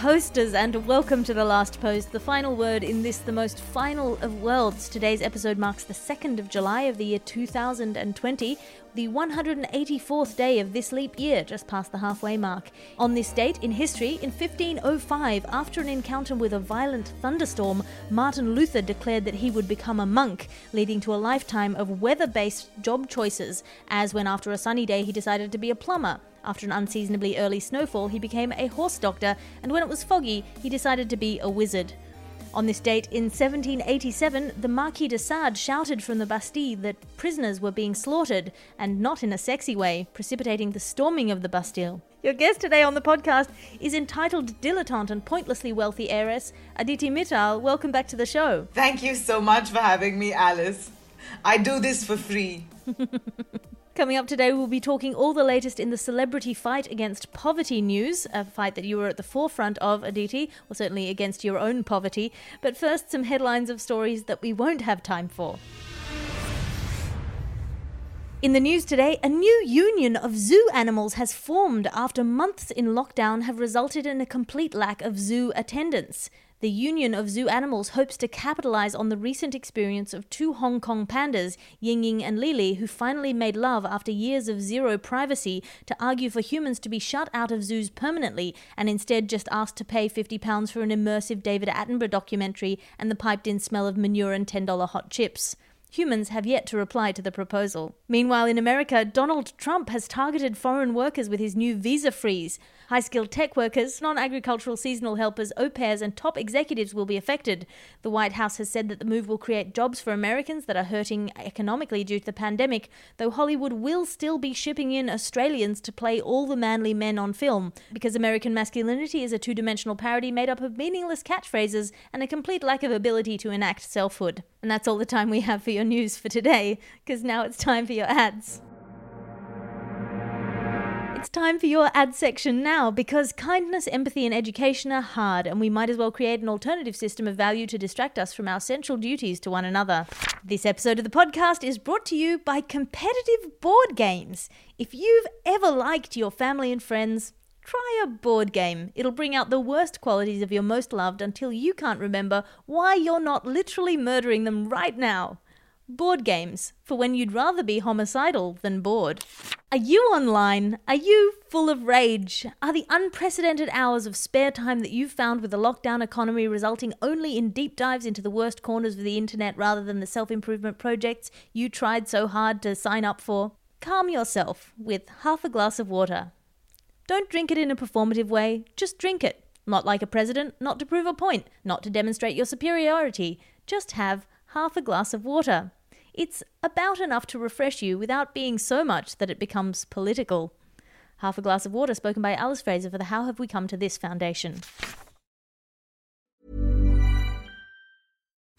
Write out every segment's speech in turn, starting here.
Posters, and welcome to The Last Post, the final word in this, the most final of worlds. Today's episode marks the 2nd of July of the year 2020, the 184th day of this leap year, just past the halfway mark. On this date in history, in 1505, after an encounter with a violent thunderstorm, Martin Luther declared that he would become a monk, leading to a lifetime of weather based job choices, as when after a sunny day he decided to be a plumber. After an unseasonably early snowfall, he became a horse doctor, and when it was foggy, he decided to be a wizard. On this date in 1787, the Marquis de Sade shouted from the Bastille that prisoners were being slaughtered, and not in a sexy way, precipitating the storming of the Bastille. Your guest today on the podcast is entitled dilettante and pointlessly wealthy heiress Aditi Mittal. Welcome back to the show. Thank you so much for having me, Alice. I do this for free. Coming up today, we'll be talking all the latest in the celebrity fight against poverty news, a fight that you were at the forefront of, Aditi, or certainly against your own poverty. But first, some headlines of stories that we won't have time for. In the news today, a new union of zoo animals has formed after months in lockdown have resulted in a complete lack of zoo attendance. The Union of Zoo Animals hopes to capitalize on the recent experience of two Hong Kong pandas, Ying Ying and Lily, who finally made love after years of zero privacy, to argue for humans to be shut out of zoos permanently and instead just asked to pay £50 for an immersive David Attenborough documentary and the piped in smell of manure and $10 hot chips. Humans have yet to reply to the proposal. Meanwhile, in America, Donald Trump has targeted foreign workers with his new visa freeze. High skilled tech workers, non agricultural seasonal helpers, au pairs, and top executives will be affected. The White House has said that the move will create jobs for Americans that are hurting economically due to the pandemic, though Hollywood will still be shipping in Australians to play all the manly men on film, because American masculinity is a two dimensional parody made up of meaningless catchphrases and a complete lack of ability to enact selfhood. And that's all the time we have for your news for today, because now it's time for your ads. It's time for your ad section now because kindness, empathy, and education are hard, and we might as well create an alternative system of value to distract us from our central duties to one another. This episode of the podcast is brought to you by competitive board games. If you've ever liked your family and friends, try a board game. It'll bring out the worst qualities of your most loved until you can't remember why you're not literally murdering them right now. board games, for when you'd rather be homicidal than bored. Are you online? Are you full of rage? Are the unprecedented hours of spare time that you've found with the lockdown economy resulting only in deep dives into the worst corners of the internet rather than the self improvement projects you tried so hard to sign up for? Calm yourself with half a glass of water. Don't drink it in a performative way, just drink it. Not like a president, not to prove a point, not to demonstrate your superiority. Just have half a glass of water. It's about enough to refresh you without being so much that it becomes political. Half a glass of water spoken by Alice Fraser for the How Have We Come to This Foundation.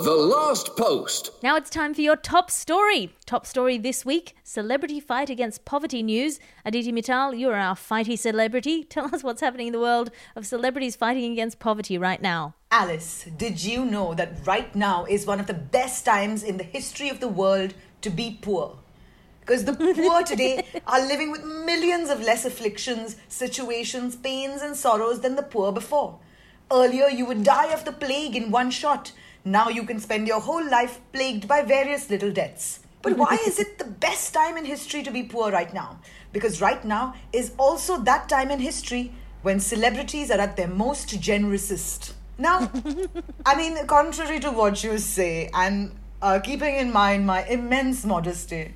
The last post. Now it's time for your top story. Top story this week celebrity fight against poverty news. Aditi Mittal, you are our fighty celebrity. Tell us what's happening in the world of celebrities fighting against poverty right now. Alice, did you know that right now is one of the best times in the history of the world to be poor? Because the poor today are living with millions of less afflictions, situations, pains, and sorrows than the poor before. Earlier, you would die of the plague in one shot. Now you can spend your whole life plagued by various little debts. But why is it the best time in history to be poor right now? Because right now is also that time in history when celebrities are at their most generousest. Now, I mean, contrary to what you say, and uh, keeping in mind my immense modesty,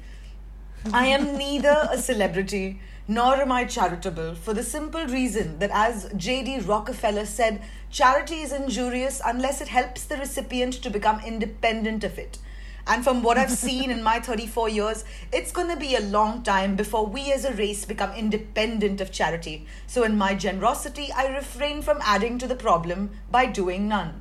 I am neither a celebrity nor am I charitable for the simple reason that, as J.D. Rockefeller said, charity is injurious unless it helps the recipient to become independent of it. And from what I've seen in my 34 years, it's going to be a long time before we as a race become independent of charity. So, in my generosity, I refrain from adding to the problem by doing none.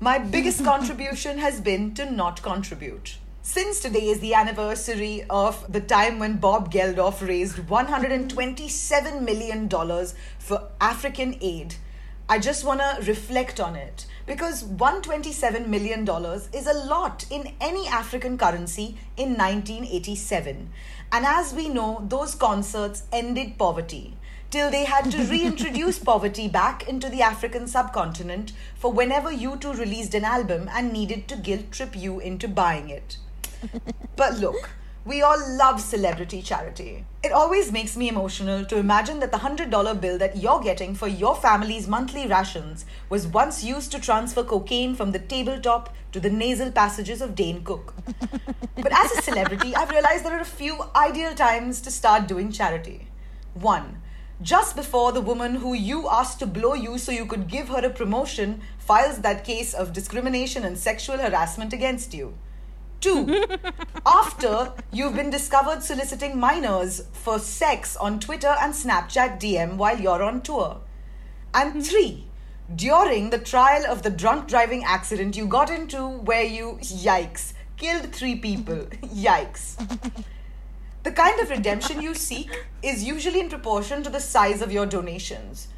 My biggest contribution has been to not contribute. Since today is the anniversary of the time when Bob Geldof raised $127 million for African aid, I just want to reflect on it because $127 million is a lot in any African currency in 1987. And as we know, those concerts ended poverty till they had to reintroduce poverty back into the African subcontinent for whenever U2 released an album and needed to guilt trip you into buying it. But look, we all love celebrity charity. It always makes me emotional to imagine that the $100 bill that you're getting for your family's monthly rations was once used to transfer cocaine from the tabletop to the nasal passages of Dane Cook. But as a celebrity, I've realized there are a few ideal times to start doing charity. One, just before the woman who you asked to blow you so you could give her a promotion files that case of discrimination and sexual harassment against you. Two, after you've been discovered soliciting minors for sex on Twitter and Snapchat DM while you're on tour. And hmm. three, during the trial of the drunk driving accident you got into where you, yikes, killed three people. yikes. The kind of redemption you seek is usually in proportion to the size of your donations.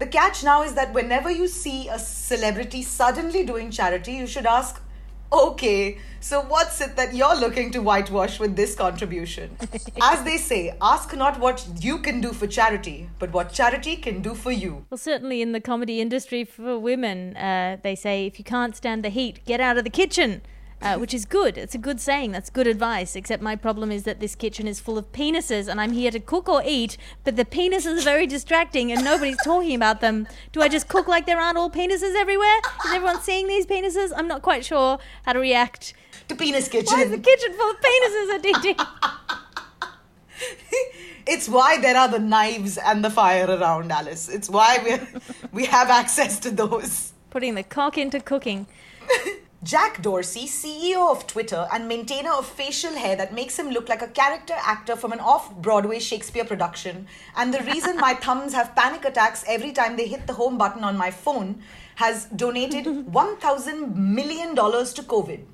The catch now is that whenever you see a celebrity suddenly doing charity, you should ask, okay, so what's it that you're looking to whitewash with this contribution? As they say, ask not what you can do for charity, but what charity can do for you. Well, certainly in the comedy industry for women, uh, they say if you can't stand the heat, get out of the kitchen. Uh, which is good. It's a good saying. That's good advice. Except my problem is that this kitchen is full of penises, and I'm here to cook or eat, but the penises are very distracting, and nobody's talking about them. Do I just cook like there aren't all penises everywhere? Is everyone seeing these penises? I'm not quite sure how to react. To Penis Kitchen. Why is the kitchen full of penises, Aditi? It's why there are the knives and the fire around, Alice. It's why we we have access to those. Putting the cock into cooking. Jack Dorsey, CEO of Twitter and maintainer of facial hair that makes him look like a character actor from an off Broadway Shakespeare production, and the reason my thumbs have panic attacks every time they hit the home button on my phone, has donated $1,000 million to COVID.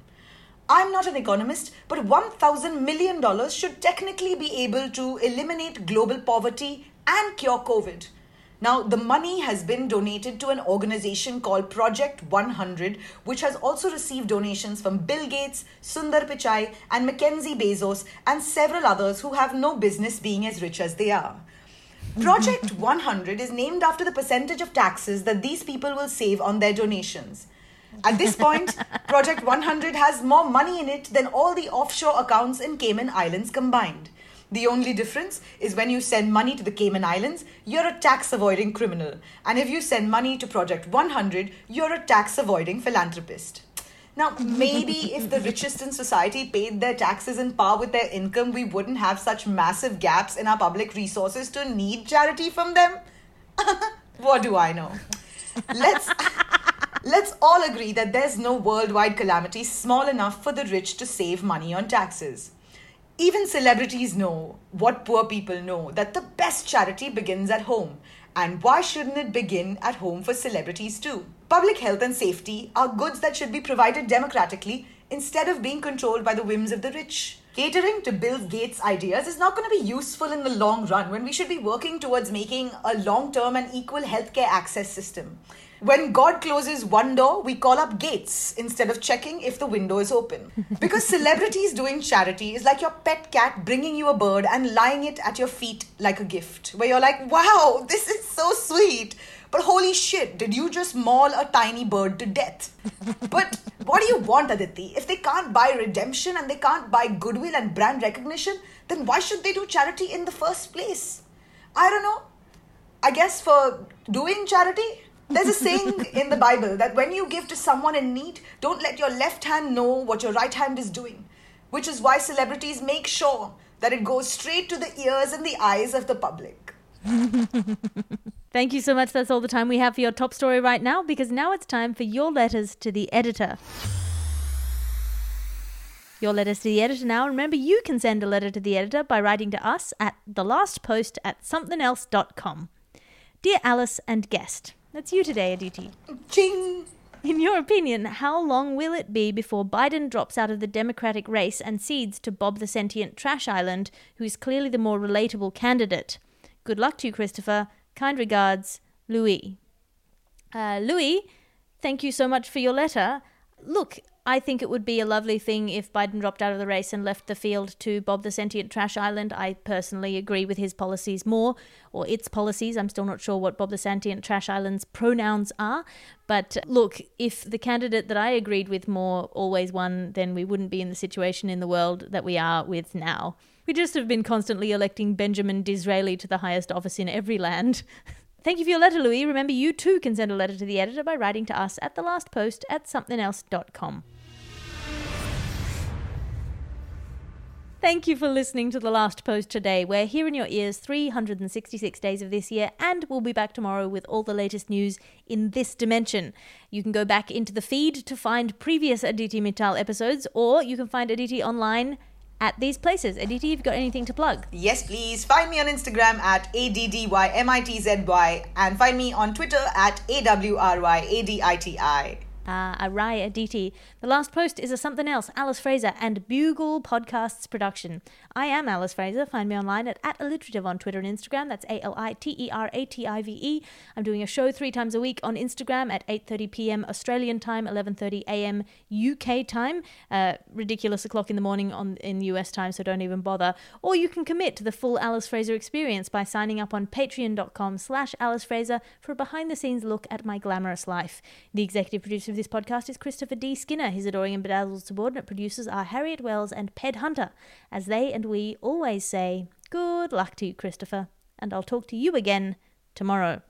I'm not an economist, but $1,000 million should technically be able to eliminate global poverty and cure COVID. Now, the money has been donated to an organization called Project 100, which has also received donations from Bill Gates, Sundar Pichai, and Mackenzie Bezos, and several others who have no business being as rich as they are. Project 100 is named after the percentage of taxes that these people will save on their donations. At this point, Project 100 has more money in it than all the offshore accounts in Cayman Islands combined. The only difference is when you send money to the Cayman Islands, you're a tax avoiding criminal. And if you send money to Project 100, you're a tax avoiding philanthropist. Now, maybe if the richest in society paid their taxes in par with their income, we wouldn't have such massive gaps in our public resources to need charity from them. what do I know? Let's let's all agree that there's no worldwide calamity small enough for the rich to save money on taxes. Even celebrities know what poor people know that the best charity begins at home. And why shouldn't it begin at home for celebrities too? Public health and safety are goods that should be provided democratically instead of being controlled by the whims of the rich. Catering to Bill Gates' ideas is not going to be useful in the long run when we should be working towards making a long term and equal healthcare access system. When God closes one door, we call up gates instead of checking if the window is open. Because celebrities doing charity is like your pet cat bringing you a bird and lying it at your feet like a gift, where you're like, wow, this is so sweet. But holy shit, did you just maul a tiny bird to death? But what do you want, Aditi? If they can't buy redemption and they can't buy goodwill and brand recognition, then why should they do charity in the first place? I don't know. I guess for doing charity, there's a saying in the Bible that when you give to someone in need, don't let your left hand know what your right hand is doing. Which is why celebrities make sure that it goes straight to the ears and the eyes of the public. Thank you so much. That's all the time we have for your top story right now because now it's time for your letters to the editor. Your letters to the editor now. Remember, you can send a letter to the editor by writing to us at thelastpost at somethingelse.com. Dear Alice and guest, that's you today, Aditi. Ching! In your opinion, how long will it be before Biden drops out of the Democratic race and cedes to Bob the Sentient Trash Island, who is clearly the more relatable candidate? Good luck to you, Christopher. Kind regards, Louis. Uh, Louis, thank you so much for your letter. Look, I think it would be a lovely thing if Biden dropped out of the race and left the field to Bob the Sentient Trash Island. I personally agree with his policies more, or its policies. I'm still not sure what Bob the Sentient Trash Island's pronouns are. But look, if the candidate that I agreed with more always won, then we wouldn't be in the situation in the world that we are with now. We just have been constantly electing Benjamin Disraeli to the highest office in every land. Thank you for your letter, Louis. Remember, you too can send a letter to the editor by writing to us at thelastpost at somethingelse.com. Thank you for listening to The Last Post today. We're here in your ears 366 days of this year, and we'll be back tomorrow with all the latest news in this dimension. You can go back into the feed to find previous Aditi Mittal episodes, or you can find Aditi online at these places. Aditi, you've got anything to plug? Yes, please. Find me on Instagram at ADDYMITZY and find me on Twitter at AWRYADITI. Uh, Arai Aditi. The last post is a something else, Alice Fraser and Bugle Podcasts production. I am Alice Fraser. Find me online at, at alliterative on Twitter and Instagram. That's A L I T E R A T I V E. I'm doing a show three times a week on Instagram at 8:30 p.m. Australian time, 11:30 a.m. UK time. Uh, ridiculous o'clock in the morning on in US time, so don't even bother. Or you can commit to the full Alice Fraser experience by signing up on Patreon.com/slash Alice Fraser for a behind-the-scenes look at my glamorous life. The executive producer of this podcast is Christopher D. Skinner. His adoring and bedazzled subordinate producers are Harriet Wells and Ped Hunter. As they and we always say, good luck to you, Christopher, and I'll talk to you again tomorrow.